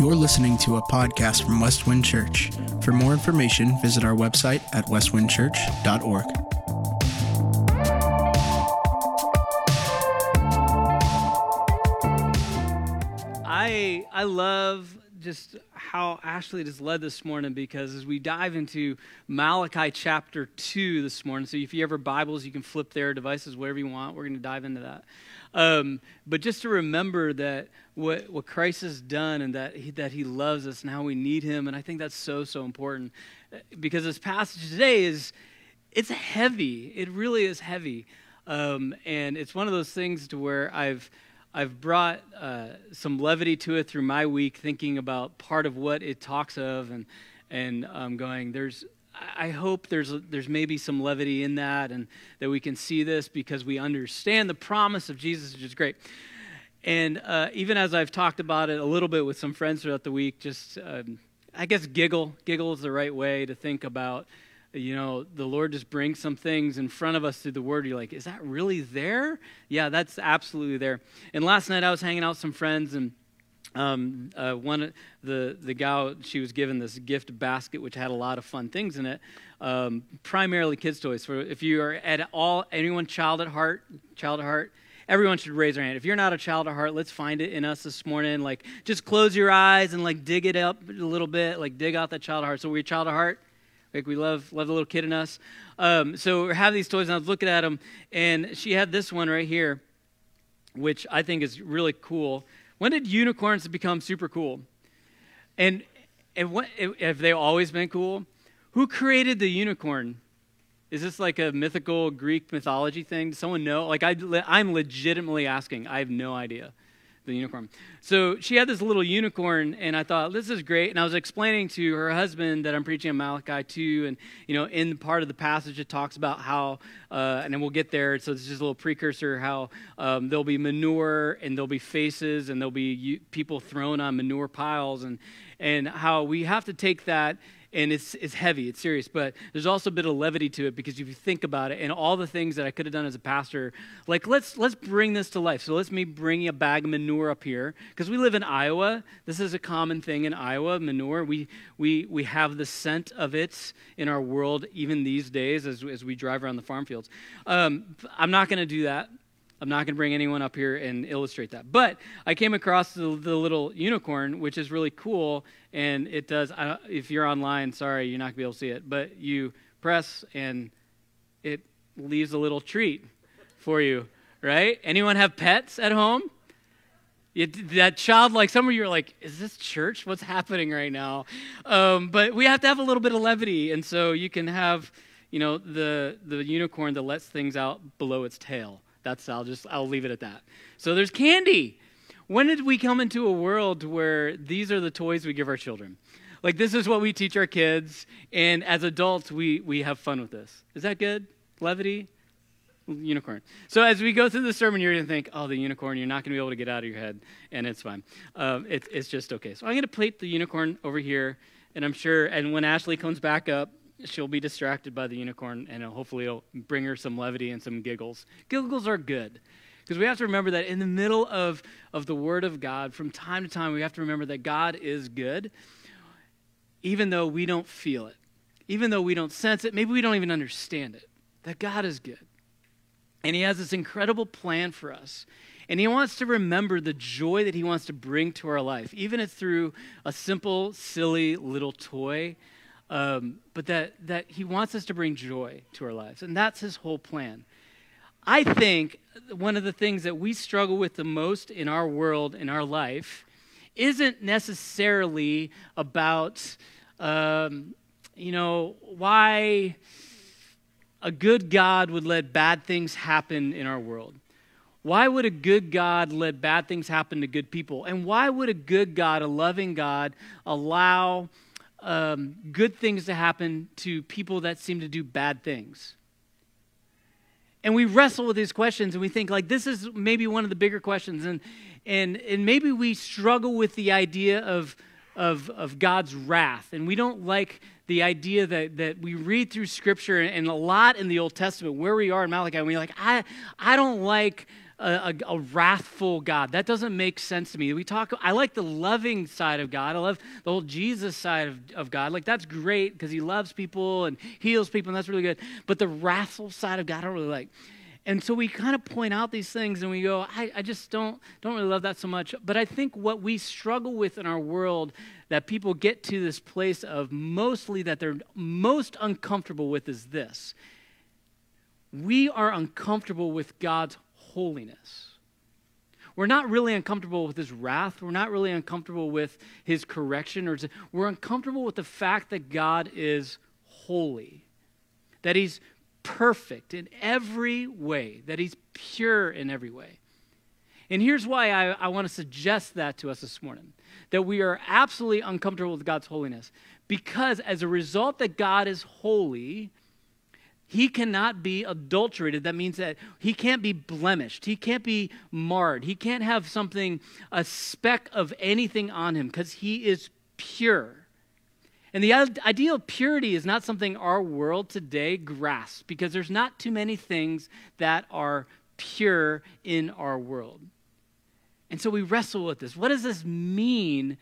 You're listening to a podcast from Westwind Church. For more information, visit our website at westwindchurch.org. I I love just how Ashley just led this morning because as we dive into Malachi chapter 2 this morning, so if you have your Bibles, you can flip their devices, whatever you want. We're going to dive into that. Um, but just to remember that what, what Christ has done and that he, that he loves us and how we need him. And I think that's so, so important because this passage today is, it's heavy. It really is heavy. Um, and it's one of those things to where I've, I've brought uh, some levity to it through my week, thinking about part of what it talks of, and and um, going. There's, I hope there's there's maybe some levity in that, and that we can see this because we understand the promise of Jesus, which is great. And uh, even as I've talked about it a little bit with some friends throughout the week, just um, I guess giggle, giggle is the right way to think about you know, the Lord just brings some things in front of us through the Word. You're like, is that really there? Yeah, that's absolutely there. And last night I was hanging out with some friends, and um, uh, one the the gal she was given this gift basket which had a lot of fun things in it, um, primarily kids' toys. For if you are at all anyone child at heart, child at heart. Everyone should raise their hand. If you're not a child at heart, let's find it in us this morning. Like, just close your eyes and like dig it up a little bit. Like, dig out that child at heart. So, we're child at heart. Like we love love the little kid in us. Um, so we have these toys, and I was looking at them, and she had this one right here, which I think is really cool. When did unicorns become super cool? And, and what, have they always been cool? Who created the unicorn? Is this like a mythical Greek mythology thing? Does someone know? Like I, I'm legitimately asking. I have no idea the unicorn. So she had this little unicorn, and I thought, this is great. And I was explaining to her husband that I'm preaching on Malachi 2, and, you know, in part of the passage, it talks about how, uh, and then we'll get there, so this is just a little precursor, how um, there'll be manure, and there'll be faces, and there'll be people thrown on manure piles, and, and how we have to take that and it's, it's heavy, it's serious, but there's also a bit of levity to it because if you think about it and all the things that I could have done as a pastor, like let's, let's bring this to life. So let's me bring a bag of manure up here because we live in Iowa. This is a common thing in Iowa, manure. We, we, we have the scent of it in our world even these days as, as we drive around the farm fields. Um, I'm not going to do that. I'm not going to bring anyone up here and illustrate that. But I came across the, the little unicorn, which is really cool. And it does, if you're online, sorry, you're not going to be able to see it, but you press and it leaves a little treat for you, right? Anyone have pets at home? It, that child, like some of you are like, is this church? What's happening right now? Um, but we have to have a little bit of levity. And so you can have, you know, the, the unicorn that lets things out below its tail that's I'll just I'll leave it at that. So there's candy. When did we come into a world where these are the toys we give our children? Like this is what we teach our kids, and as adults we we have fun with this. Is that good? Levity? Unicorn. So as we go through the sermon, you're going to think, oh, the unicorn, you're not going to be able to get out of your head, and it's fine. Um, it, it's just okay. So I'm going to plate the unicorn over here, and I'm sure, and when Ashley comes back up, she'll be distracted by the unicorn, and it'll, hopefully it'll bring her some levity and some giggles. Giggles are good. Because we have to remember that in the middle of, of the Word of God, from time to time, we have to remember that God is good, even though we don't feel it, even though we don't sense it, maybe we don't even understand it, that God is good. And He has this incredible plan for us. And He wants to remember the joy that He wants to bring to our life, even if through a simple, silly little toy um, but that, that he wants us to bring joy to our lives. And that's his whole plan. I think one of the things that we struggle with the most in our world, in our life, isn't necessarily about, um, you know, why a good God would let bad things happen in our world. Why would a good God let bad things happen to good people? And why would a good God, a loving God, allow um, good things to happen to people that seem to do bad things? And we wrestle with these questions and we think, like, this is maybe one of the bigger questions. And, and, and maybe we struggle with the idea of, of, of God's wrath. And we don't like the idea that, that we read through Scripture and a lot in the Old Testament, where we are in Malachi, and we're like, I, I don't like a, a, a, wrathful God. That doesn't make sense to me. We talk, I like the loving side of God. I love the whole Jesus side of, of God. Like, that's great because he loves people and heals people, and that's really good. But the wrathful side of God, I don't really like. And so we kind of point out these things and we go, I, I just don't, don't really love that so much. But I think what we struggle with in our world that people get to this place of mostly that they're most uncomfortable with is this we are uncomfortable with God's holiness. We're not really uncomfortable with his wrath. We're not really uncomfortable with his correction. Or we're uncomfortable with the fact that God is holy, that he's perfect in every way, that he's pure in every way. And here's why I, I want to suggest that to us this morning that we are absolutely uncomfortable with God's holiness. Because as a result that God is holy, he cannot be adulterated. That means that he can't be blemished. He can't be marred. He can't have something, a speck of anything on him because he is pure. And the ideal of purity is not something our world today grasps because there's not too many things that are pure in our world. And so we wrestle with this. What does this mean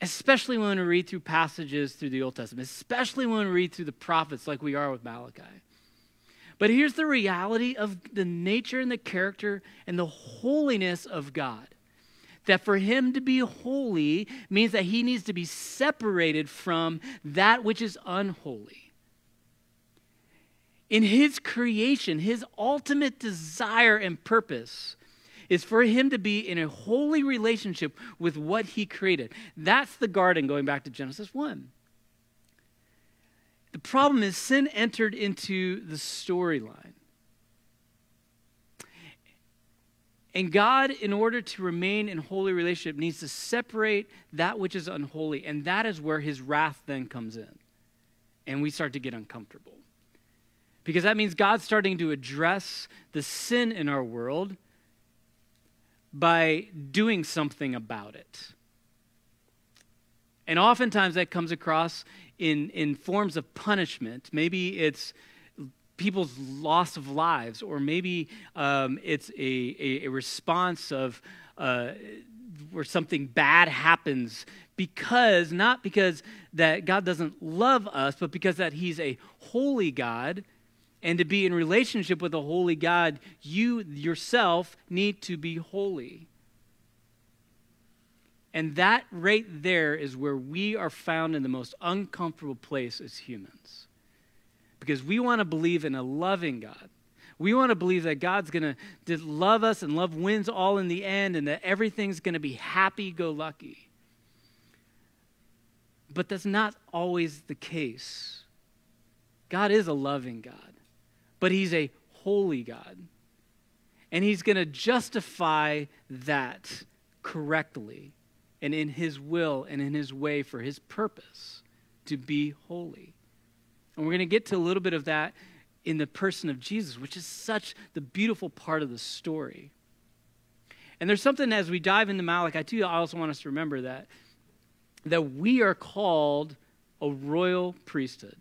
especially when we read through passages through the Old Testament, especially when we read through the prophets like we are with Malachi. But here's the reality of the nature and the character and the holiness of God. That for him to be holy means that he needs to be separated from that which is unholy. In his creation, his ultimate desire and purpose is for him to be in a holy relationship with what he created. That's the garden, going back to Genesis 1. The problem is sin entered into the storyline. And God, in order to remain in holy relationship, needs to separate that which is unholy. And that is where his wrath then comes in. And we start to get uncomfortable. Because that means God's starting to address the sin in our world by doing something about it. And oftentimes that comes across in, in forms of punishment. Maybe it's people's loss of lives, or maybe um, it's a, a, a, response of uh, where something bad happens because, not because that God doesn't love us, but because that He's a holy God and to be in relationship with a holy God, you yourself need to be holy. And that right there is where we are found in the most uncomfortable place as humans. Because we want to believe in a loving God. We want to believe that God's going to love us and love wins all in the end and that everything's going to be happy go lucky. But that's not always the case. God is a loving God but he's a holy God. And he's going to justify that correctly and in his will and in his way for his purpose to be holy. And we're going to get to a little bit of that in the person of Jesus, which is such the beautiful part of the story. And there's something as we dive into Malachi 2, I also want us to remember that that we are called a royal priesthood.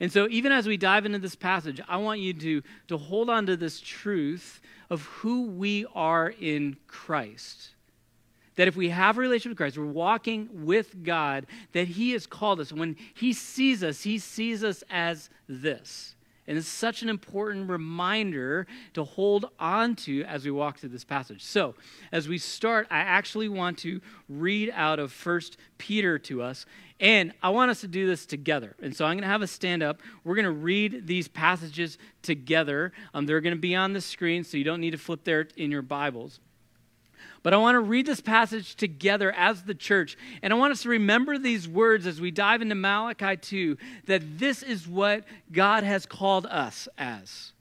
And so, even as we dive into this passage, I want you to, to hold on to this truth of who we are in Christ. That if we have a relationship with Christ, we're walking with God, that He has called us. When He sees us, He sees us as this. And it's such an important reminder to hold on to as we walk through this passage. So, as we start, I actually want to read out of First Peter to us. And I want us to do this together. And so I'm going to have a stand up. We're going to read these passages together. Um, they're going to be on the screen, so you don't need to flip there in your Bibles. But I want to read this passage together as the church. And I want us to remember these words as we dive into Malachi 2 that this is what God has called us as.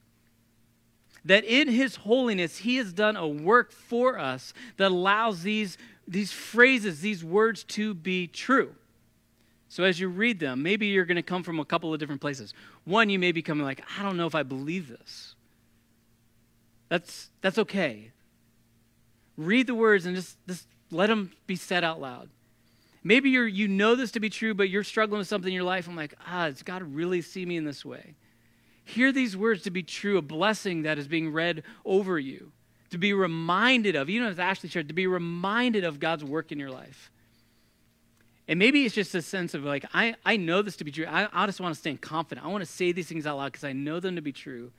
That in His holiness, He has done a work for us that allows these, these phrases, these words to be true. So as you read them, maybe you're going to come from a couple of different places. One, you may be coming like, I don't know if I believe this. That's, that's okay read the words and just, just let them be said out loud. Maybe you're, you know this to be true, but you're struggling with something in your life. I'm like, ah, does God really see me in this way? hear these words to be true, a blessing that is being read over you, to be reminded of, even as Ashley shared, to be reminded of God's work in your life. And maybe it's just a sense of like, I, I know this to be true. I, I just want to stand confident. I want to say these things out loud because I know them to be true.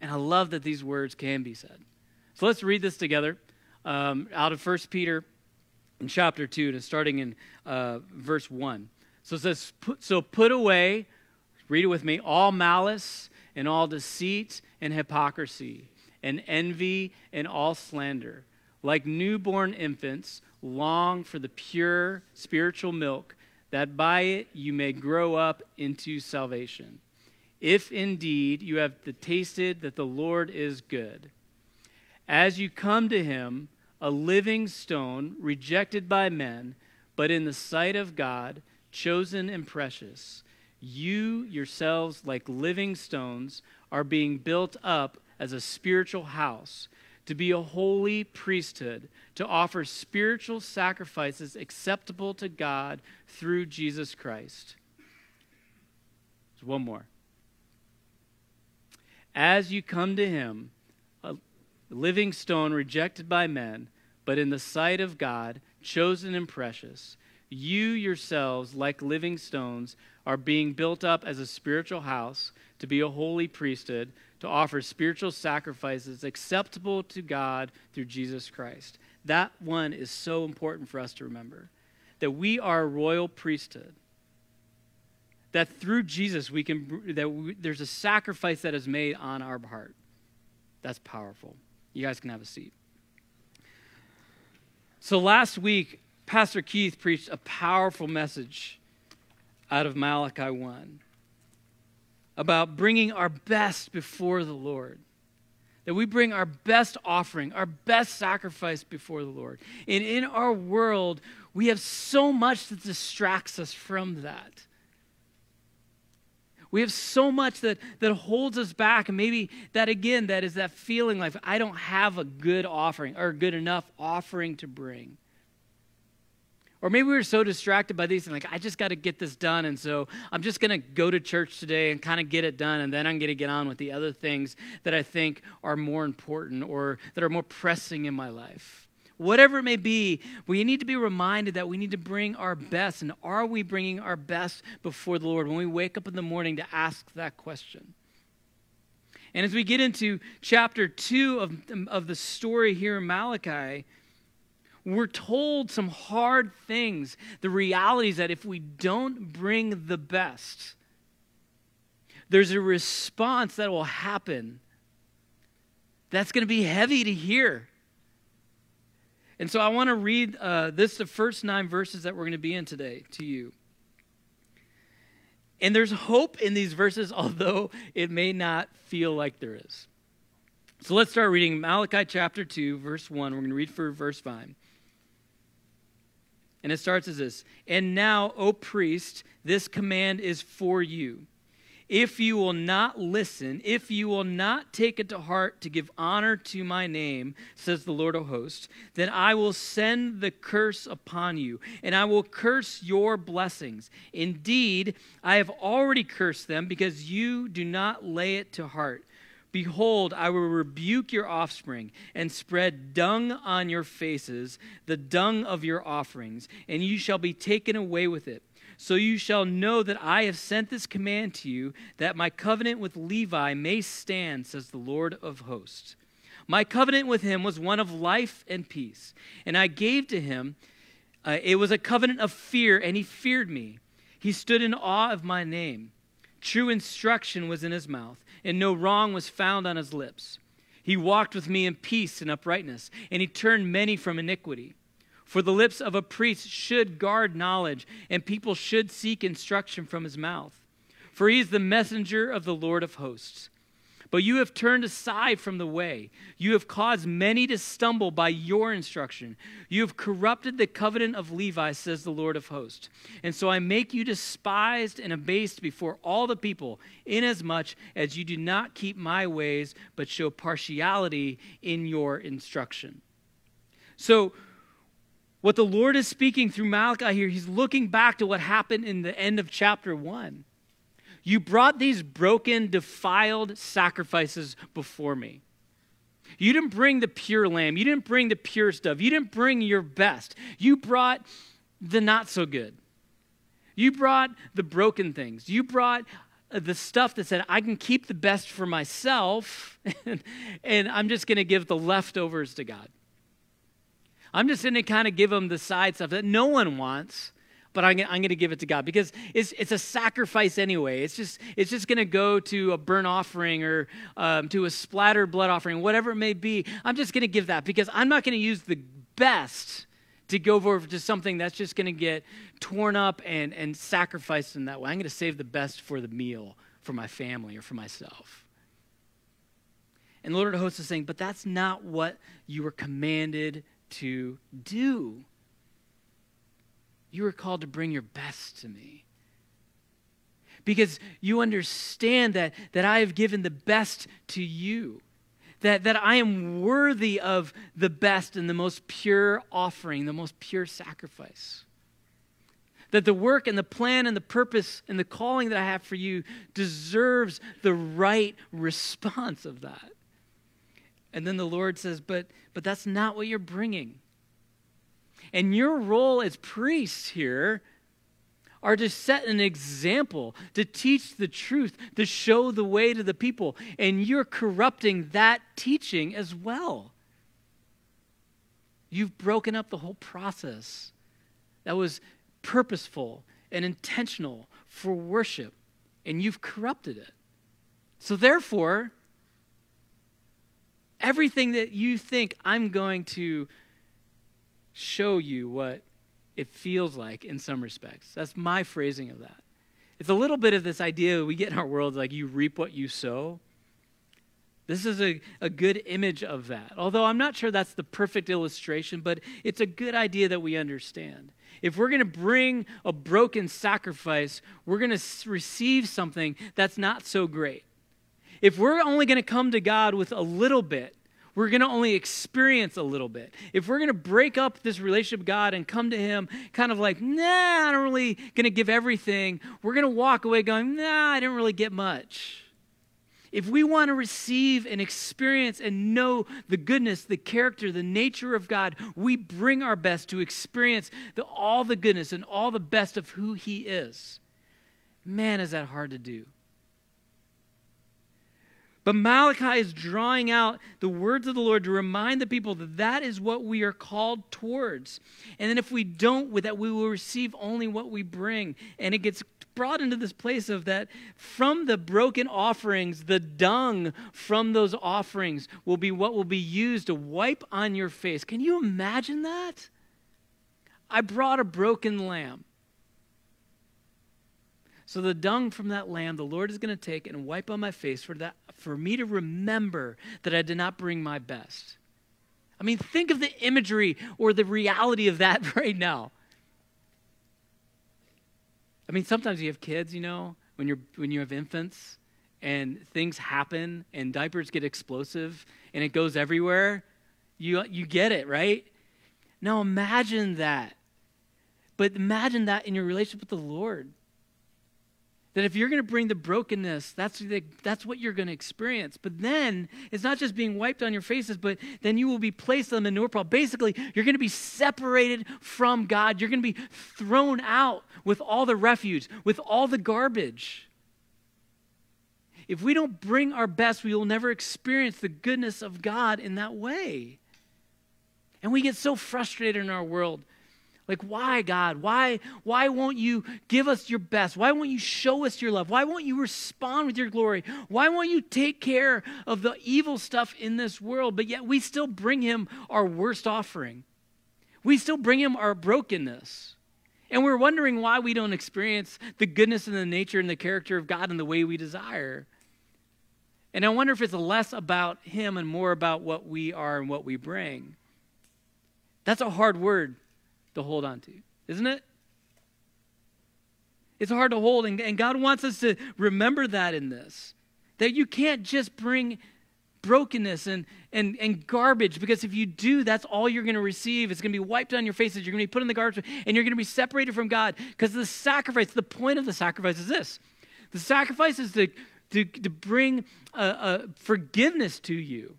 And I love that these words can be said. So let's read this together um, out of 1 Peter in chapter 2, and starting in uh, verse 1. So it says, So put away, read it with me, all malice and all deceit and hypocrisy and envy and all slander. Like newborn infants, long for the pure spiritual milk, that by it you may grow up into salvation. If indeed you have tasted that the Lord is good. As you come to him, a living stone, rejected by men, but in the sight of God, chosen and precious, you yourselves, like living stones, are being built up as a spiritual house to be a holy priesthood, to offer spiritual sacrifices acceptable to God through Jesus Christ. There's one more. As you come to him, a living stone rejected by men, but in the sight of God, chosen and precious, you yourselves, like living stones, are being built up as a spiritual house to be a holy priesthood to offer spiritual sacrifices acceptable to God through Jesus Christ. That one is so important for us to remember that we are a royal priesthood. That through Jesus we can that we, there's a sacrifice that is made on our heart. That's powerful. You guys can have a seat. So last week Pastor Keith preached a powerful message out of Malachi 1 about bringing our best before the Lord. That we bring our best offering, our best sacrifice before the Lord. And in our world, we have so much that distracts us from that. We have so much that, that holds us back. And maybe that, again, that is that feeling like I don't have a good offering or a good enough offering to bring. Or maybe we were so distracted by these and like, I just got to get this done. And so I'm just going to go to church today and kind of get it done. And then I'm going to get on with the other things that I think are more important or that are more pressing in my life. Whatever it may be, we need to be reminded that we need to bring our best. And are we bringing our best before the Lord when we wake up in the morning to ask that question? And as we get into chapter two of, of the story here in Malachi, we're told some hard things. The reality is that if we don't bring the best, there's a response that will happen that's going to be heavy to hear. And so I want to read uh, this, the first nine verses that we're going to be in today, to you. And there's hope in these verses, although it may not feel like there is. So let's start reading Malachi chapter 2, verse 1. We're going to read for verse 5. And it starts as this And now, O priest, this command is for you. If you will not listen, if you will not take it to heart to give honor to my name, says the Lord of hosts, then I will send the curse upon you, and I will curse your blessings. Indeed, I have already cursed them because you do not lay it to heart. Behold, I will rebuke your offspring and spread dung on your faces, the dung of your offerings, and you shall be taken away with it. So you shall know that I have sent this command to you, that my covenant with Levi may stand, says the Lord of hosts. My covenant with him was one of life and peace, and I gave to him, uh, it was a covenant of fear, and he feared me. He stood in awe of my name. True instruction was in his mouth and no wrong was found on his lips. He walked with me in peace and uprightness, and he turned many from iniquity. For the lips of a priest should guard knowledge, and people should seek instruction from his mouth. For he is the messenger of the Lord of hosts. But you have turned aside from the way. You have caused many to stumble by your instruction. You have corrupted the covenant of Levi, says the Lord of hosts. And so I make you despised and abased before all the people, inasmuch as you do not keep my ways, but show partiality in your instruction. So, what the Lord is speaking through Malachi here, he's looking back to what happened in the end of chapter 1 You brought these broken, defiled sacrifices before me. You didn't bring the pure lamb. You didn't bring the pure stuff. You didn't bring your best. You brought the not so good. You brought the broken things. You brought uh, the stuff that said, I can keep the best for myself, and, I'm just going to give the leftovers to God. I'm just going to kind of give them the side stuff that no one wants, but I'm, I'm going to give it to God because it's, it's a sacrifice anyway. It's just, it's just going to go to a burnt offering or um, to a splattered blood offering, whatever it may be. I'm just going to give that because I'm not going to use the best to go over to something that's just going to get torn up and, and sacrificed in that way. I'm going to save the best for the meal for my family or for myself. And Lord of hosts is saying, but that's not what you were commanded to do. You are called to bring your best to me. Because you understand that, that I have given the best to you. That, that I am worthy of the best and the most pure offering, the most pure sacrifice. That the work and the plan and the purpose and the calling that I have for you deserves the right response of that. And then the Lord says, But, but that's not what you're bringing. And your role as priests here are to set an example, to teach the truth, to show the way to the people. And you're corrupting that teaching as well. You've broken up the whole process that was purposeful and intentional for worship, and you've corrupted it. So, therefore, everything that you think I'm going to show you what it feels like in some respects. That's my phrasing of that. It's a little bit of this idea we get in our world like you reap what you sow. This is a, a good image of that. Although I'm not sure that's the perfect illustration, but it's a good idea that we understand. If we're going to bring a broken sacrifice, we're going to receive something that's not so great. If we're only going to come to God with a little bit, we're going to only experience a little bit. If we're going to break up this relationship with God and come to Him kind of like, nah, I'm not really going to give everything, we're going to walk away going, nah, I didn't really get much. If we want to receive and experience and know the goodness, the character, the nature of God, we bring our best to experience the, all the goodness and all the best of who He is. Man, is that hard to do. But Malachi is drawing out the words of the Lord to remind the people that that is what we are called towards. And then if we don't, that, we will receive only what we bring. And it gets brought into this place of that from the broken offerings, the dung from those offerings will be what will be used to wipe on your face. Can you imagine that? I brought a broken lamb. So the dung from that lamb, the Lord is going to take and wipe on my face for that for me to remember that I did not bring my best. I mean, think of the imagery or the reality of that right now. I mean, sometimes you have kids, you know, when you're when you have infants and things happen and diapers get explosive and it goes everywhere. You you get it, right? Now imagine that. But imagine that in your relationship with the Lord. That if you're going to bring the brokenness, that's, the, that's what you're going to experience. But then it's not just being wiped on your faces, but then you will be placed on the manure pile. Basically, you're going to be separated from God. You're going to be thrown out with all the refuse, with all the garbage. If we don't bring our best, we will never experience the goodness of God in that way. And we get so frustrated in our world like, why, God? Why, why won't you give us your best? Why won't you show us your love? Why won't you respond with your glory? Why won't you take care of the evil stuff in this world? But yet we still bring him our worst offering. We still bring him our brokenness. And we're wondering why we don't experience the goodness and the nature and the character of God in the way we desire. And I wonder if it's less about him and more about what we are and what we bring. That's a hard word to hold on to, isn't it? It's hard to hold, and, God wants us to remember that in this. That you can't just bring brokenness and, and, and garbage because if you do, that's all you're going to receive. It's going to be wiped on your faces. You're going to be put in the garbage and you're going to be separated from God because the sacrifice, the point of the sacrifice is this The sacrifice is to, to, to bring a, a forgiveness to you.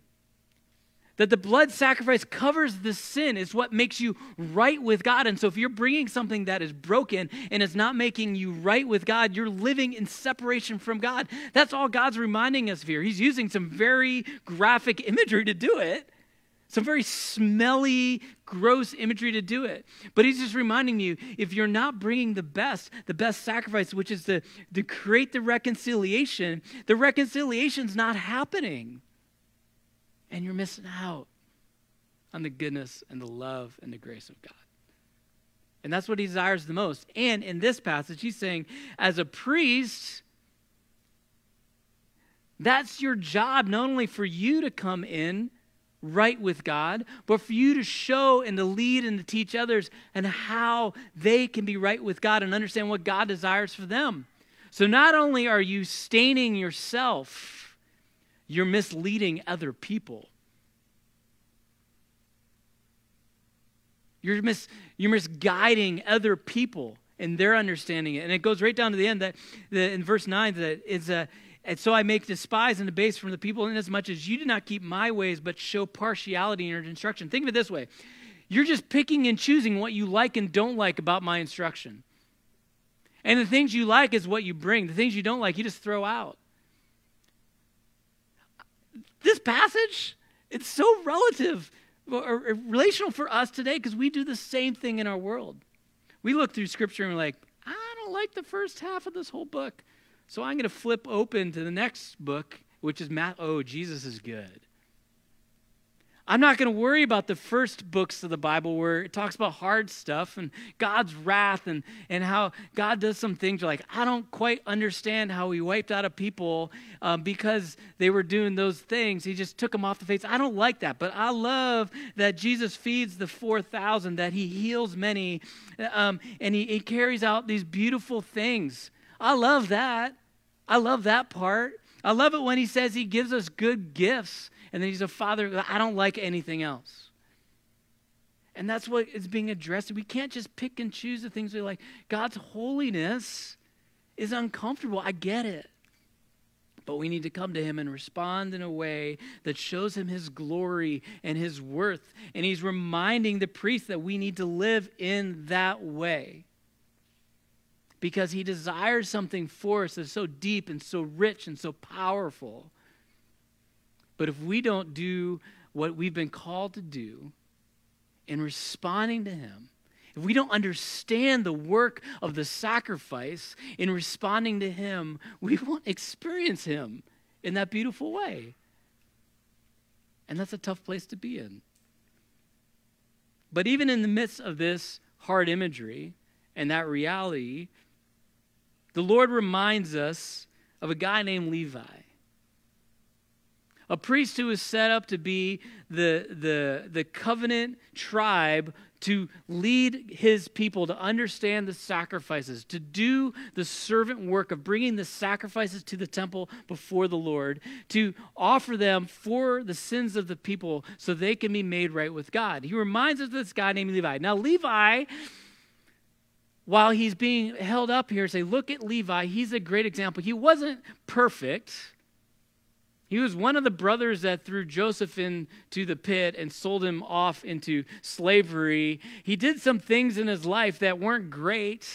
That the blood sacrifice covers the sin is what makes you right with God. And so, if you're bringing something that is broken and it's not making you right with God, you're living in separation from God. That's all God's reminding us here. He's using some very graphic imagery to do it, some very smelly, gross imagery to do it. But He's just reminding you if you're not bringing the best, the best sacrifice, which is to, to create the reconciliation, the reconciliation's not happening and you're missing out on the goodness and the love and the grace of God. And that's what he desires the most. And in this passage, he's saying, as a priest, that's your job, not only for you to come in right with God, but for you to show and to lead and to teach others and how they can be right with God and understand what God desires for them. So not only are you staining yourself, you're misleading other people. You're, mis, you're misguiding other people in their understanding it. And it goes right down to the end that, in verse 9 that it's a and so I make despise and debase from the people, inasmuch as you do not keep my ways, but show partiality in your instruction. Think of it this way you're just picking and choosing what you like and don't like about my instruction. And the things you like is what you bring, the things you don't like, you just throw out. This passage, it's so relative or relational for us today because we do the same thing in our world. We look through scripture and we're like, I don't like the first half of this whole book. So I'm going to flip open to the next book, which is Matt. Oh, Jesus is good. I'm not going to worry about the first books of the Bible where it talks about hard stuff and God's wrath and, and how God does some things. You're like, I don't quite understand how He wiped out a people um, because they were doing those things. He just took them off the face. I don't like that. But I love that Jesus feeds the 4,000, that He heals many, um, and he, he carries out these beautiful things. I love that. I love that part. I love it when He says He gives us good gifts and then he's a father. I don't like anything else. And that's what is being addressed. We can't just pick and choose the things we like. God's holiness is uncomfortable. I get it. But we need to come to him and respond in a way that shows him his glory and his worth. And he's reminding the priest that we need to live in that way. Because he desires something for us that's so deep and so rich and so powerful but if we don't do what we've been called to do in responding to Him, if we don't understand the work of the sacrifice in responding to Him, we won't experience Him in that beautiful way. And that's a tough place to be in. But even in the midst of this hard imagery and that reality, the Lord reminds us of a guy named Levi a priest who is set up to be the, the, the covenant tribe to lead his people to understand the sacrifices, to do the servant work of bringing the sacrifices to the temple before the Lord, to offer them for the sins of the people so they can be made right with God. He reminds us of this guy named Levi. Now, Levi while he's being held up here, say, look at Levi. He's a great example. He wasn't perfect. He was one of the brothers that threw Joseph into the pit and sold him off into slavery. He did some things in his life that weren't great,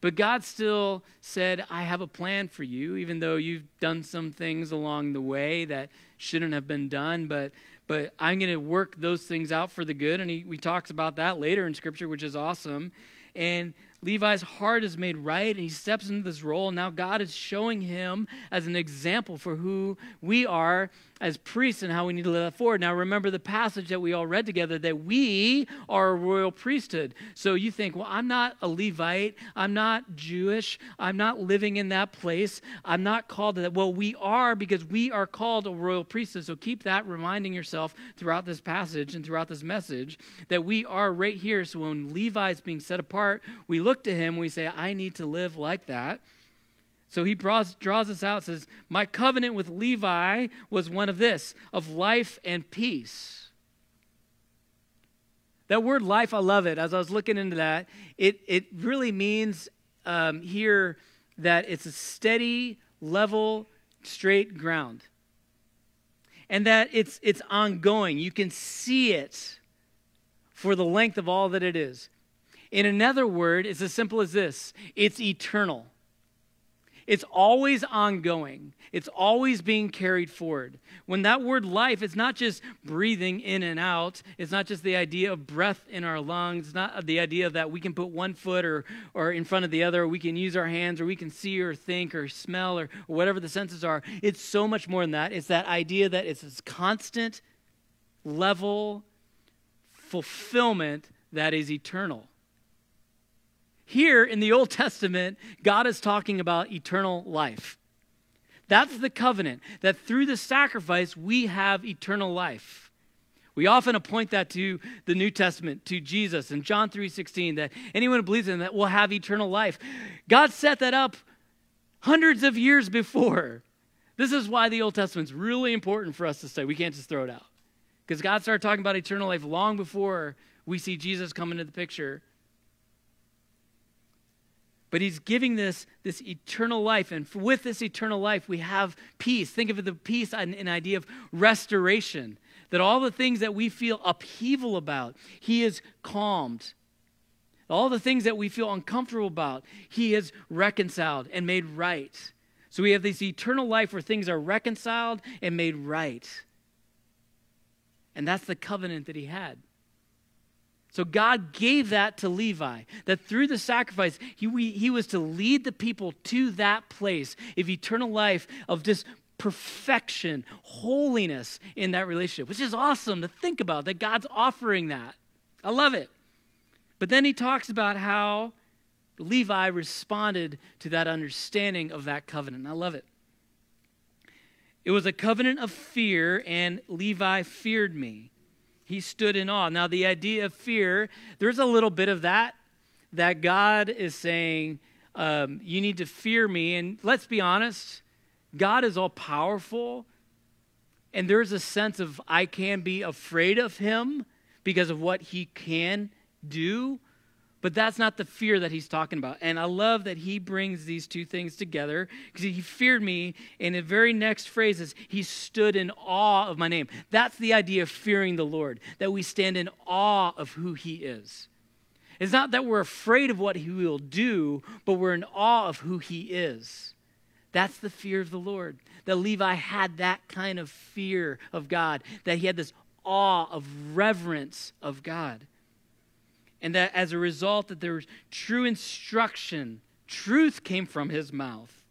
but God still said, I have a plan for you, even though you've done some things along the way that shouldn't have been done. But but I'm going to work those things out for the good. And he, he talks about that later in Scripture, which is awesome. And Levi's heart is made right and he steps into this role. Now God is showing him as an example for who we are as priests and how we need to live that forward. Now, remember the passage that we all read together that we are a royal priesthood. So you think, well, I'm not a Levite. I'm not Jewish. I'm not living in that place. I'm not called to that. Well, we are because we are called a royal priesthood. So keep that reminding yourself throughout this passage and throughout this message that we are right here. So when Levi is being set apart, we look to him, we say, I need to live like that. So he draws, draws us out, says, My covenant with Levi was one of this, of life and peace. That word life, I love it. As I was looking into that, it, it really means um, here that it's a steady, level, straight ground. And that it's, it's ongoing. You can see it for the length of all that it is. In another word, it's as simple as this it's eternal. It's always ongoing. It's always being carried forward. When that word life, it's not just breathing in and out. It's not just the idea of breath in our lungs. It's not the idea that we can put one foot or, or in front of the other, or we can use our hands, or we can see or think or smell or, or whatever the senses are. It's so much more than that. It's that idea that it's this constant level fulfillment that is eternal. Here in the Old Testament, God is talking about eternal life. That's the covenant, that through the sacrifice, we have eternal life. We often appoint that to the New Testament, to Jesus in John 3:16, that anyone who believes in that will have eternal life. God set that up hundreds of years before. This is why the Old Testament's really important for us to study. We can't just throw it out. Because God started talking about eternal life long before we see Jesus come into the picture. But he's giving this, this eternal life. And with this eternal life, we have peace. Think of the peace an, an idea of restoration. That all the things that we feel upheaval about, he is calmed. All the things that we feel uncomfortable about, he has reconciled and made right. So we have this eternal life where things are reconciled and made right. And that's the covenant that he had. So God gave that to Levi, that through the sacrifice, he, we, he was to lead the people to that place of eternal life, of just perfection, holiness in that relationship, which is awesome to think about that God's offering that. I love it. But then he talks about how Levi responded to that understanding of that covenant. I love it. It was a covenant of fear, and Levi feared me he stood in awe. Now, the idea of fear, there's a little bit of that, that God is saying, um, You need to fear me. And let's be honest, God is all powerful. And there's a sense of I can be afraid of him because of what he can do. But that's not the fear that he's talking about. And I love that he brings these two things together because he feared me. And the very next phrase is, he stood in awe of my name. That's the idea of fearing the Lord, that we stand in awe of who he is. It's not that we're afraid of what he will do, but we're in awe of who he is. That's the fear of the Lord. That Levi had that kind of fear of God, that he had this awe of reverence of God and that as a result that there was true instruction truth came from his mouth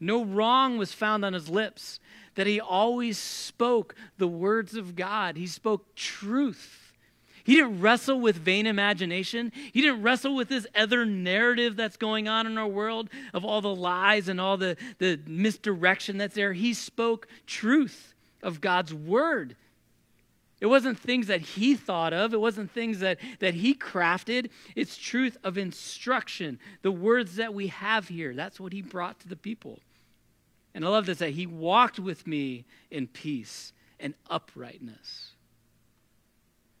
no wrong was found on his lips that he always spoke the words of god he spoke truth he didn't wrestle with vain imagination. He didn't wrestle with this other narrative that's going on in our world of all the lies and all the, the misdirection that's there. He spoke truth of God's word. It wasn't things that he thought of, it wasn't things that, that he crafted. It's truth of instruction. The words that we have here, that's what he brought to the people. And I love this that he walked with me in peace and uprightness.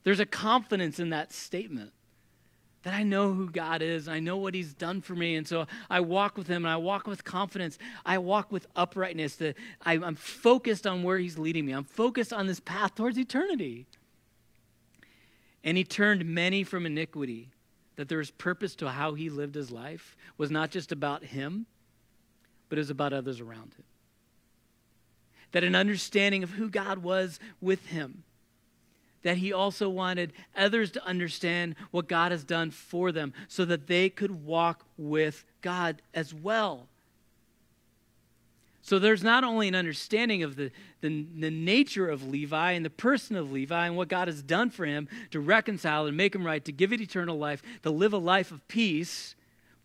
There's a confidence in that statement that I know who God is. I know what He's done for me. And so I walk with Him and I walk with confidence. I walk with uprightness. That I'm focused on where He's leading me. I'm focused on this path towards eternity. And He turned many from iniquity. That there was purpose to how He lived His life was not just about Him, but it was about others around Him. That an understanding of who God was with Him that he also wanted others to understand what God has done for them so that they could walk with God as well. So there's not only an understanding of the, the, the, nature of Levi and the person of Levi and what God has done for him to reconcile and make him right, to give it eternal life, to live a life of peace,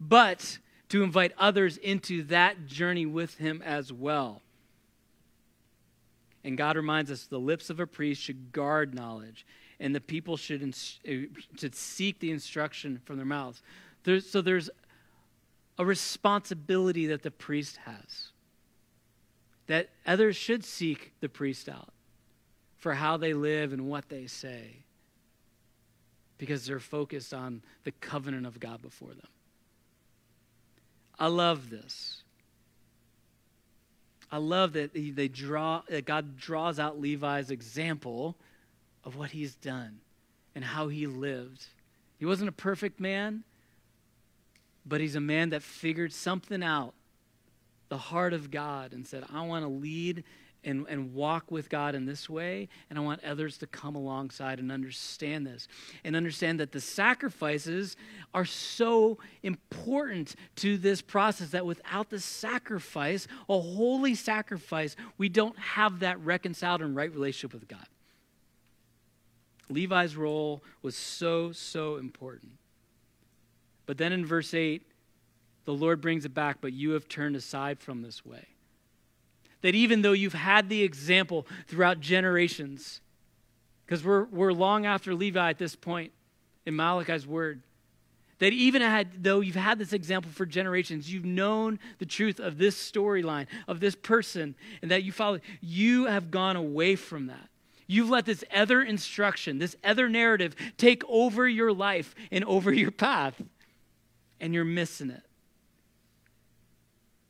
but to invite others into that journey with him as well. And God reminds us the lips of a priest should guard knowledge, and the people should, uh, should seek the instruction from their mouths. There's, so there's a responsibility that the priest has, that others should seek the priest out for how they live and what they say, because they're focused on the covenant of God before them. I love this. I love that they draw that God draws out Levi's example of what he's done and how he lived. He wasn't a perfect man, but he's a man that figured something out, the heart of God, and said, I want to lead and, and walk with God in this way, and I want others to come alongside and understand this. And understand that the sacrifices are so important to this process that without the sacrifice, a holy sacrifice, we don't have that reconciled and right relationship with God. Levi's role was so, so important. But then in verse 8, the Lord brings it back, but you have turned aside from this way. That even though you've had the example throughout generations, because we're, we're long after Levi at this point in Malachi's word, that even had, though you've had this example for generations, you've known the truth of this storyline, of this person, and that you follow, you have gone away from that. You've let this other instruction, this other narrative take over your life and over your path, and you're missing it.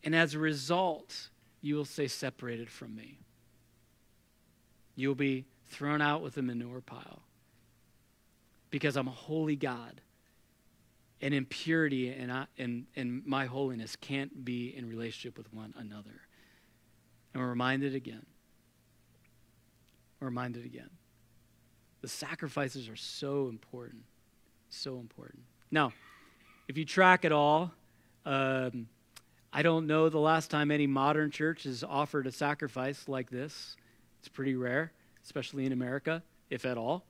And as a result, you will stay separated from me. You'll be thrown out with the manure pile because I'm a holy God. And impurity and, I, and, and my holiness can't be in relationship with one another. And we're reminded again We're reminded again. The sacrifices are so important. So important. Now, if you track it all, um, I don't know the last time any modern church has offered a sacrifice like this. It's pretty rare, especially in America, if at all.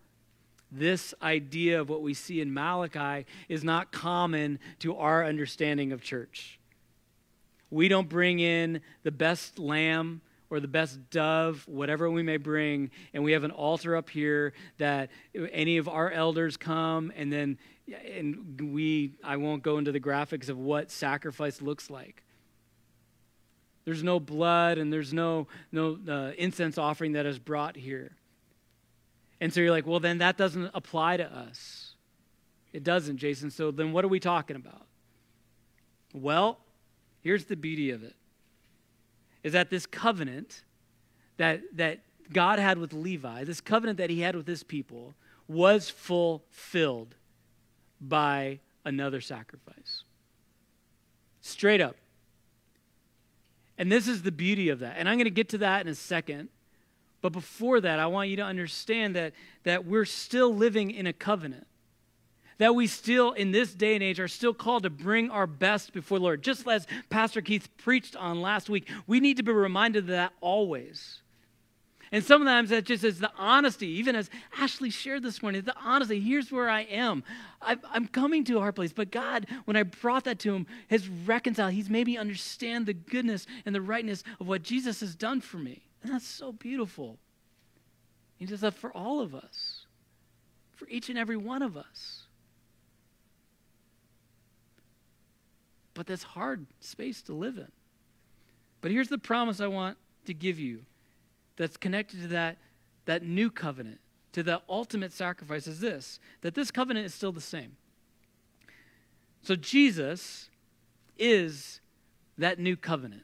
This idea of what we see in Malachi is not common to our understanding of church. We don't bring in the best lamb or the best dove, whatever we may bring, and we have an altar up here that any of our elders come and then and we I won't go into the graphics of what sacrifice looks like. There's no blood and there's no no uh, incense offering that is brought here. And so you're like, well, then that doesn't apply to us. It doesn't, Jason. So then what are we talking about? Well, here's the beauty of it is that this covenant that, that God had with Levi, this covenant that he had with his people, was fulfilled by another sacrifice. Straight up. And this is the beauty of that. And I'm going to get to that in a second. But before that, I want you to understand that, that we're still living in a covenant that we still, in this day and age, are still called to bring our best before the Lord. Just as Pastor Keith preached on last week, we need to be reminded of that always. And sometimes that just is the honesty, even as Ashley shared this morning, the honesty. Here's where I am. i am coming to a hard place, but God, when I brought that to Him, has reconciled. He's made me understand the goodness and the rightness of what Jesus has done for me. And that's so beautiful. He does that for all of us, for each and every one of us. but that's hard space to live in. But here's the promise I want to give you that's connected to that, that new covenant, to the ultimate sacrifice is this that this covenant is still the same. So Jesus is that new covenant.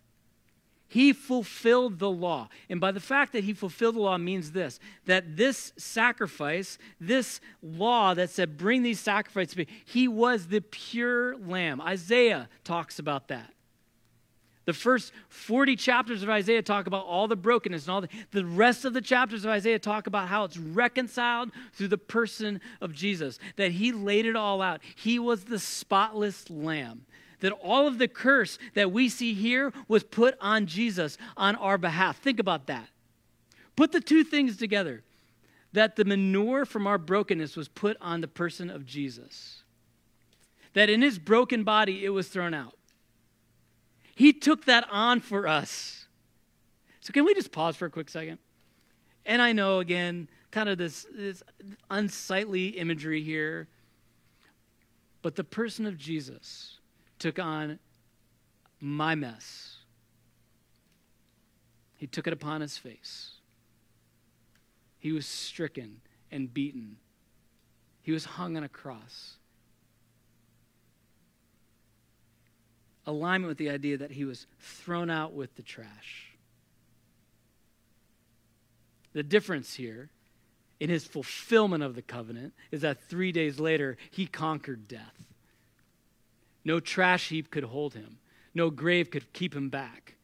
He fulfilled the law. And by the fact that he fulfilled the law means this that this sacrifice, this law that said, bring these sacrifices, he was the pure lamb. Isaiah talks about that. The first 40 chapters of Isaiah talk about all the brokenness and all the, the rest of the chapters of Isaiah talk about how it's reconciled through the person of Jesus, that he laid it all out. He was the spotless lamb that all of the curse that we see here was put on Jesus on our behalf. Think about that. Put the two things together that the manure from our brokenness was put on the person of Jesus, that in his broken body it was thrown out. He took that on for us. So, can we just pause for a quick second? And I know, again, kind of this, this unsightly imagery here, but the person of Jesus took on my mess. He took it upon his face. He was stricken and beaten. He was hung on a cross. Alignment with the idea that he was thrown out with the trash. The difference here in his fulfillment of the covenant is that three days later, he conquered death. No trash heap could hold him, no grave could keep him back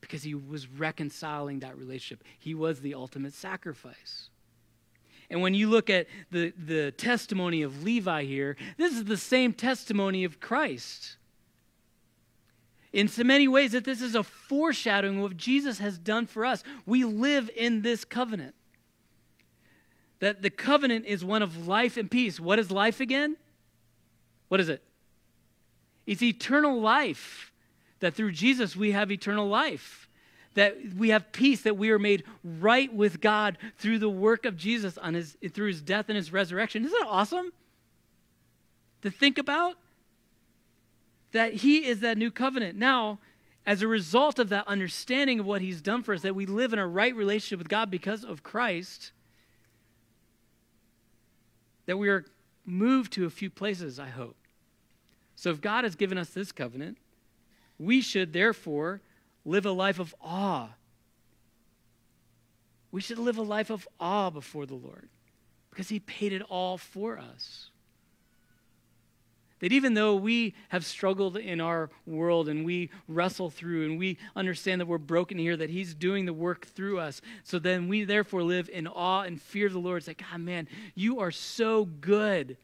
because he was reconciling that relationship. He was the ultimate sacrifice. And when you look at the, the testimony of Levi here, this is the same testimony of Christ. In so many ways, that this is a foreshadowing of what Jesus has done for us. We live in this covenant. That the covenant is one of life and peace. What is life again? What is it? It's eternal life. That through Jesus we have eternal life that we have peace, that we are made right with God through the work of Jesus on his, through his death and his resurrection. Isn't that awesome to think about? That he is that new covenant. Now, as a result of that understanding of what he's done for us, that we live in a right relationship with God because of Christ, that we are moved to a few places, I hope. So if God has given us this covenant, we should therefore live a life of awe. We should live a life of awe before the Lord because He paid it all for us. That even though we have struggled in our world and we wrestle through and we understand that we're broken here, that He's doing the work through us. So then we therefore live in awe and fear of the Lord. It's like, God, man, you are so good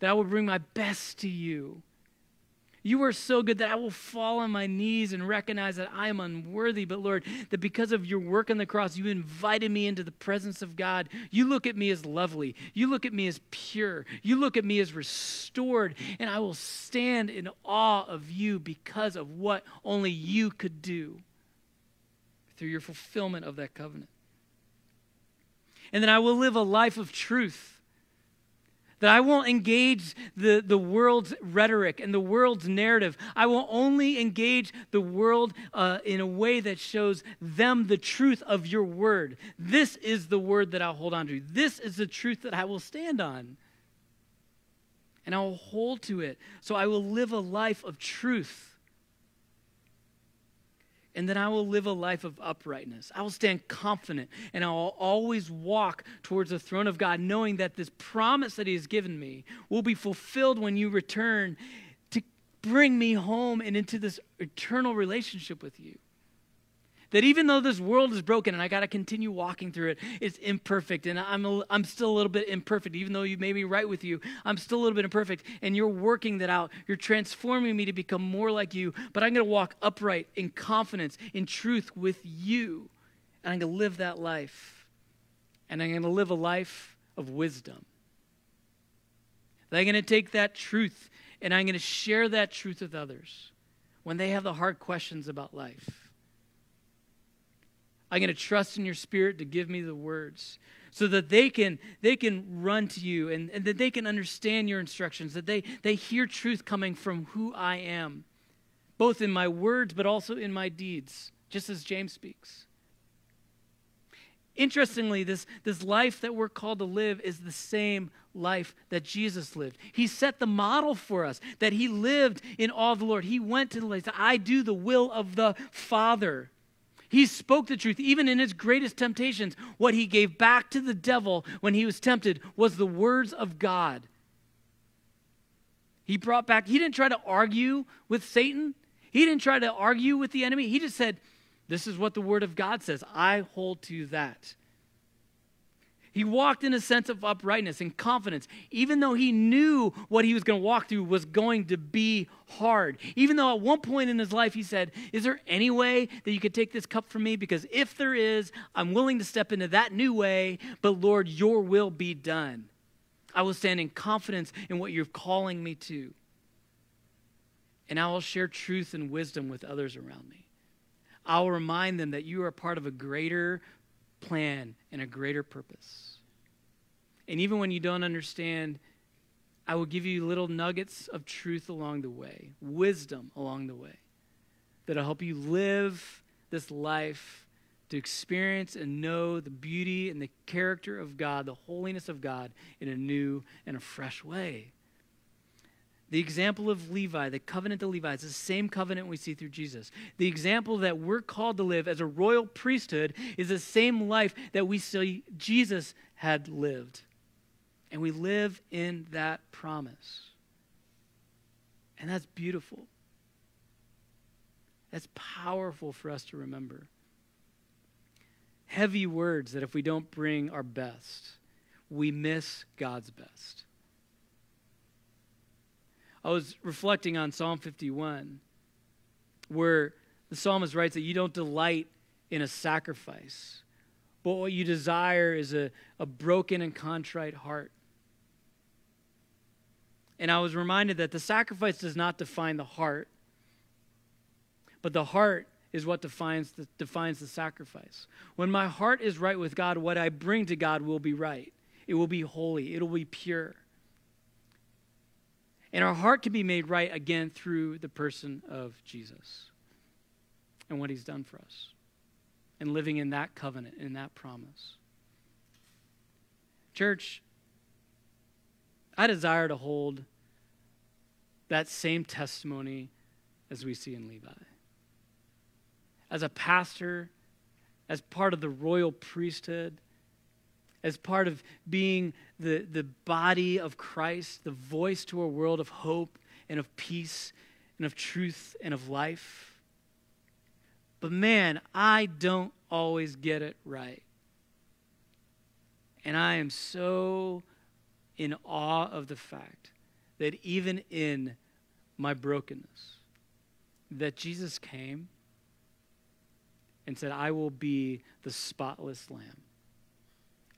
that I will bring my best to you. You are so good that I will fall on my knees and recognize that I am unworthy. But Lord, that because of your work on the cross, you invited me into the presence of God. You look at me as lovely. You look at me as pure. You look at me as restored. And I will stand in awe of you because of what only you could do through your fulfillment of that covenant. And then I will live a life of truth that I won't engage the, the world's rhetoric and the world's narrative. I will only engage the world uh, in a way that shows them the truth of your word. This is the word that I'll hold on to. This is the truth that I will stand on. And I will hold to it. So I will live a life of truth and then I will live a life of uprightness. I will stand confident and I will always walk towards the throne of God, knowing that this promise that He has given me will be fulfilled when you return to bring me home and into this eternal relationship with you. That even though this world is broken and I got to continue walking through it, it's imperfect. And I'm, a, I'm still a little bit imperfect. Even though you made me right with you, I'm still a little bit imperfect. And you're working that out. You're transforming me to become more like you. But I'm going to walk upright in confidence, in truth with you. And I'm going to live that life. And I'm going to live a life of wisdom. That I'm going to take that truth and I'm going to share that truth with others when they have the hard questions about life. I'm going to trust in your spirit to give me the words so that they can they can run to you and, and that they can understand your instructions that they they hear truth coming from who i am both in my words but also in my deeds just as james speaks. Interestingly this this life that we're called to live is the same life that jesus lived. He set the model for us that he lived in all the lord. He went to the place i do the will of the father he spoke the truth, even in his greatest temptations. What he gave back to the devil when he was tempted was the words of God. He brought back, he didn't try to argue with Satan, he didn't try to argue with the enemy. He just said, This is what the word of God says. I hold to that. He walked in a sense of uprightness and confidence, even though he knew what he was going to walk through was going to be hard. Even though at one point in his life he said, Is there any way that you could take this cup from me? Because if there is, I'm willing to step into that new way, but Lord, your will be done. I will stand in confidence in what you're calling me to. And I will share truth and wisdom with others around me. I will remind them that you are part of a greater plan and a greater purpose. And even when you don't understand, I will give you little nuggets of truth along the way, wisdom along the way, that'll help you live this life to experience and know the beauty and the character of God, the holiness of God in a new and a fresh way. The example of Levi, the covenant of Levi, is the same covenant we see through Jesus. The example that we're called to live as a royal priesthood is the same life that we see Jesus had lived. And we live in that promise. And that's beautiful. That's powerful for us to remember. Heavy words that if we don't bring our best, we miss God's best. I was reflecting on Psalm 51, where the psalmist writes that you don't delight in a sacrifice, but what you desire is a, a broken and contrite heart. And I was reminded that the sacrifice does not define the heart, but the heart is what defines the, defines the sacrifice. When my heart is right with God, what I bring to God will be right. It will be holy, it will be pure. And our heart can be made right again through the person of Jesus and what he's done for us and living in that covenant, in that promise. Church, I desire to hold that same testimony as we see in Levi. As a pastor, as part of the royal priesthood, as part of being the, the body of Christ, the voice to a world of hope and of peace and of truth and of life. But man, I don't always get it right. And I am so in awe of the fact that even in my brokenness, that Jesus came and said, I will be the spotless lamb.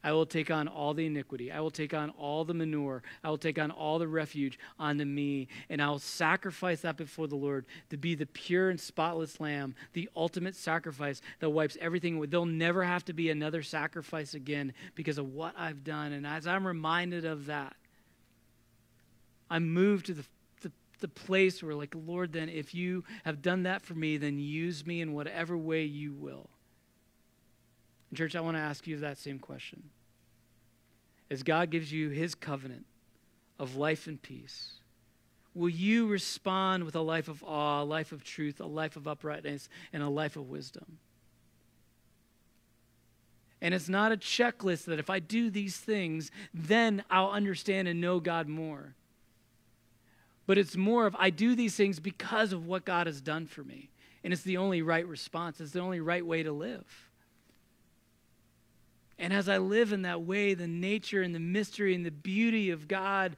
I will take on all the iniquity. I will take on all the manure. I will take on all the refuge onto me, and I will sacrifice that before the Lord to be the pure and spotless lamb, the ultimate sacrifice that wipes everything. There'll never have to be another sacrifice again because of what I've done. And as I'm reminded of that, I'm moved to the, the place where, like, Lord, then if you have done that for me, then use me in whatever way you will. Church, I want to ask you that same question. As God gives you his covenant of life and peace, will you respond with a life of awe, a life of truth, a life of uprightness, and a life of wisdom? And it's not a checklist that if I do these things, then I'll understand and know God more. But it's more of I do these things because of what God has done for me. And it's the only right response, it's the only right way to live. And as I live in that way, the nature and the mystery and the beauty of God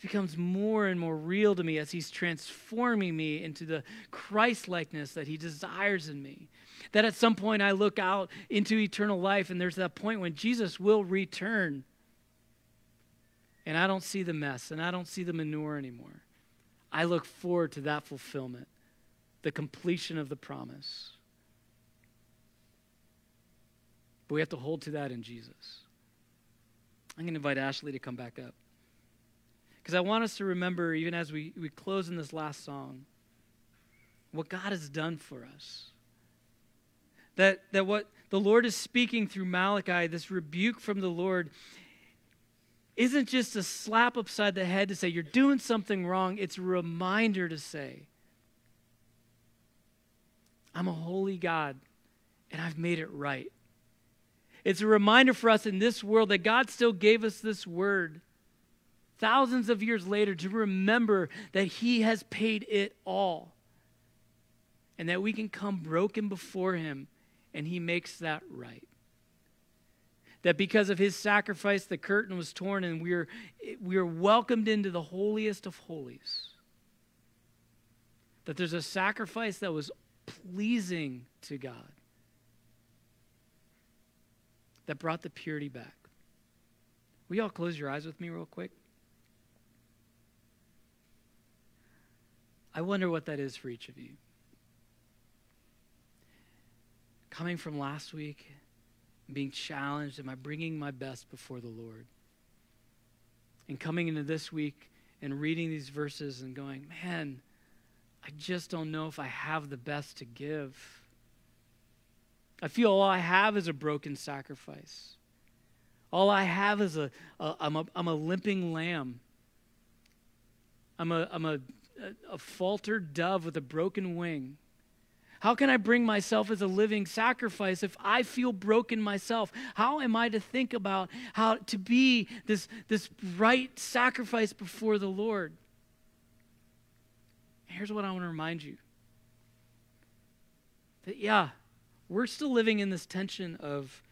becomes more and more real to me as He's transforming me into the Christ likeness that He desires in me. That at some point I look out into eternal life, and there's that point when Jesus will return. And I don't see the mess and I don't see the manure anymore. I look forward to that fulfillment, the completion of the promise. But we have to hold to that in Jesus. I'm going to invite Ashley to come back up. Because I want us to remember, even as we, we close in this last song, what God has done for us. That, that what the Lord is speaking through Malachi, this rebuke from the Lord, isn't just a slap upside the head to say you're doing something wrong. It's a reminder to say, I'm a holy God and I've made it right. It's a reminder for us in this world that God still gave us this word thousands of years later to remember that He has paid it all and that we can come broken before Him and He makes that right. That because of His sacrifice, the curtain was torn and we are, we are welcomed into the holiest of holies. That there's a sacrifice that was pleasing to God that brought the purity back. Will you all close your eyes with me, real quick? I wonder what that is for each of you. Coming from last week, being challenged, am I bringing my best before the Lord? And coming into this week and reading these verses and going, man, I just don't know if I have the best to give. I feel all I have is a broken sacrifice. All I have is a, a, I'm a, I'm a limping lamb. I'm a, I'm a, a, faltered dove with a broken wing. How can I bring myself as a living sacrifice if I feel broken myself? How am I to think about how to be this, this right sacrifice before the Lord? Here's what I want to remind you that, yeah, we're still living in this tension of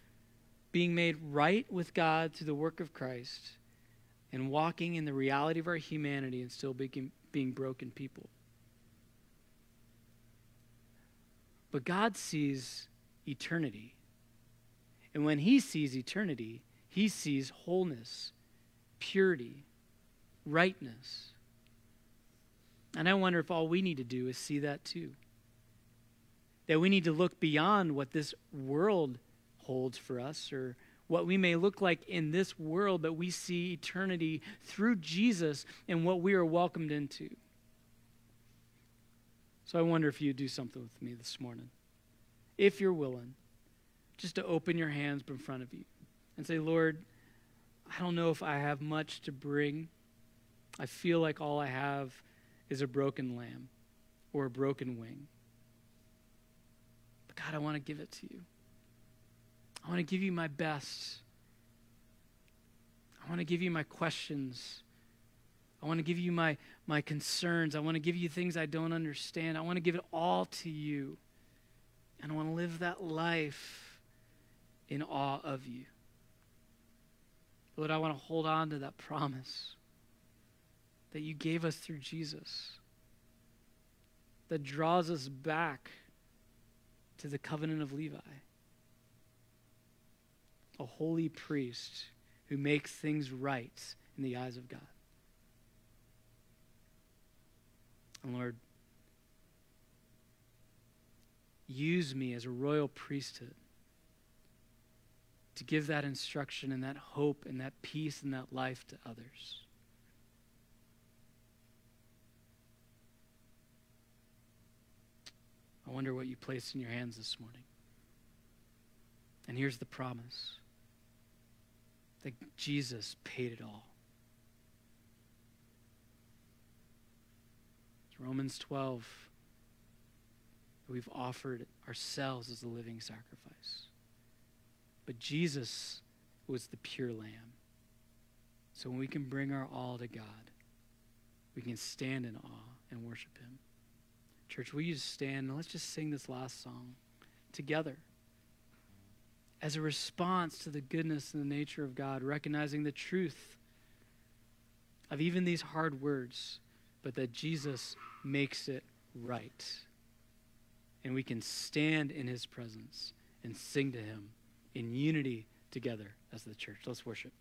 being made right with God through the work of Christ and walking in the reality of our humanity and still being, being broken people. But God sees eternity. And when He sees eternity, He sees wholeness, purity, rightness. And I wonder if all we need to do is see that too. That we need to look beyond what this world holds for us or what we may look like in this world, but we see eternity through Jesus and what we are welcomed into. So I wonder if you'd do something with me this morning. If you're willing, just to open your hands in front of you and say, Lord, I don't know if I have much to bring. I feel like all I have is a broken lamb or a broken wing. God, I want to give it to you. I want to give you my best. I want to give you my questions. I want to give you my, my concerns. I want to give you things I don't understand. I want to give it all to you. And I want to live that life in awe of you. Lord, I want to hold on to that promise that you gave us through Jesus that draws us back to the covenant of Levi a holy priest who makes things right in the eyes of God. And Lord, use me as a royal priesthood to give that instruction and that hope and that peace and that life to others. I wonder what you placed in your hands this morning. And here's the promise that Jesus paid it all. Romans 12. We've offered ourselves as a living sacrifice. But Jesus was the pure lamb. So when we can bring our all to God, we can stand in awe and worship Him. Church, will you just stand and let's just sing this last song together as a response to the goodness and the nature of God, recognizing the truth of even these hard words, but that Jesus makes it right. And we can stand in his presence and sing to him in unity together as the church. Let's worship.